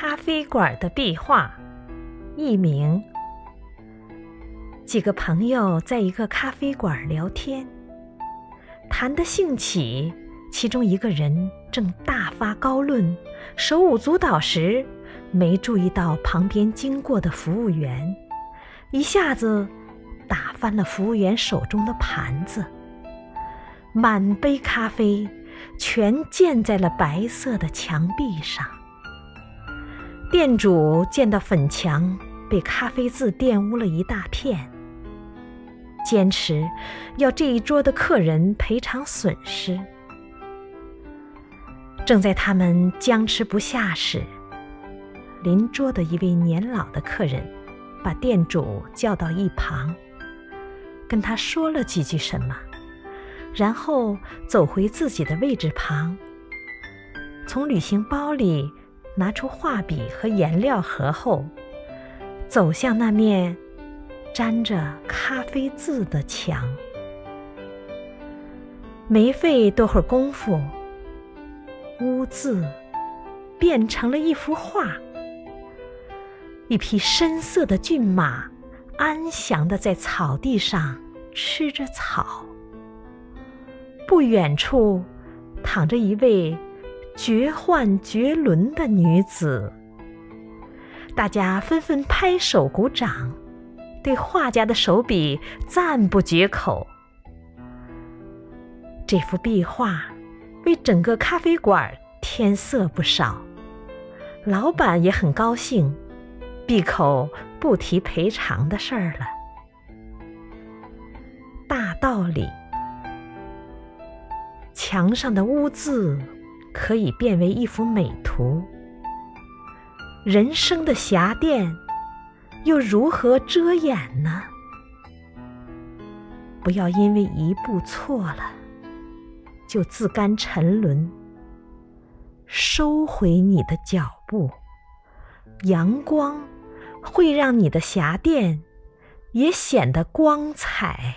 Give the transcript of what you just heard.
咖啡馆的壁画，一名。几个朋友在一个咖啡馆聊天，谈得兴起，其中一个人正大发高论，手舞足蹈时，没注意到旁边经过的服务员，一下子打翻了服务员手中的盘子，满杯咖啡全溅在了白色的墙壁上。店主见到粉墙被咖啡渍玷污了一大片，坚持要这一桌的客人赔偿损失。正在他们僵持不下时，邻桌的一位年老的客人把店主叫到一旁，跟他说了几句什么，然后走回自己的位置旁，从旅行包里。拿出画笔和颜料盒后，走向那面沾着咖啡渍的墙。没费多会儿功夫，污渍变成了一幅画。一匹深色的骏马安详地在草地上吃着草。不远处躺着一位。绝幻绝伦的女子，大家纷纷拍手鼓掌，对画家的手笔赞不绝口。这幅壁画为整个咖啡馆添色不少，老板也很高兴，闭口不提赔偿的事儿了。大道理，墙上的污渍。可以变为一幅美图，人生的霞殿又如何遮掩呢？不要因为一步错了，就自甘沉沦，收回你的脚步，阳光会让你的霞殿也显得光彩。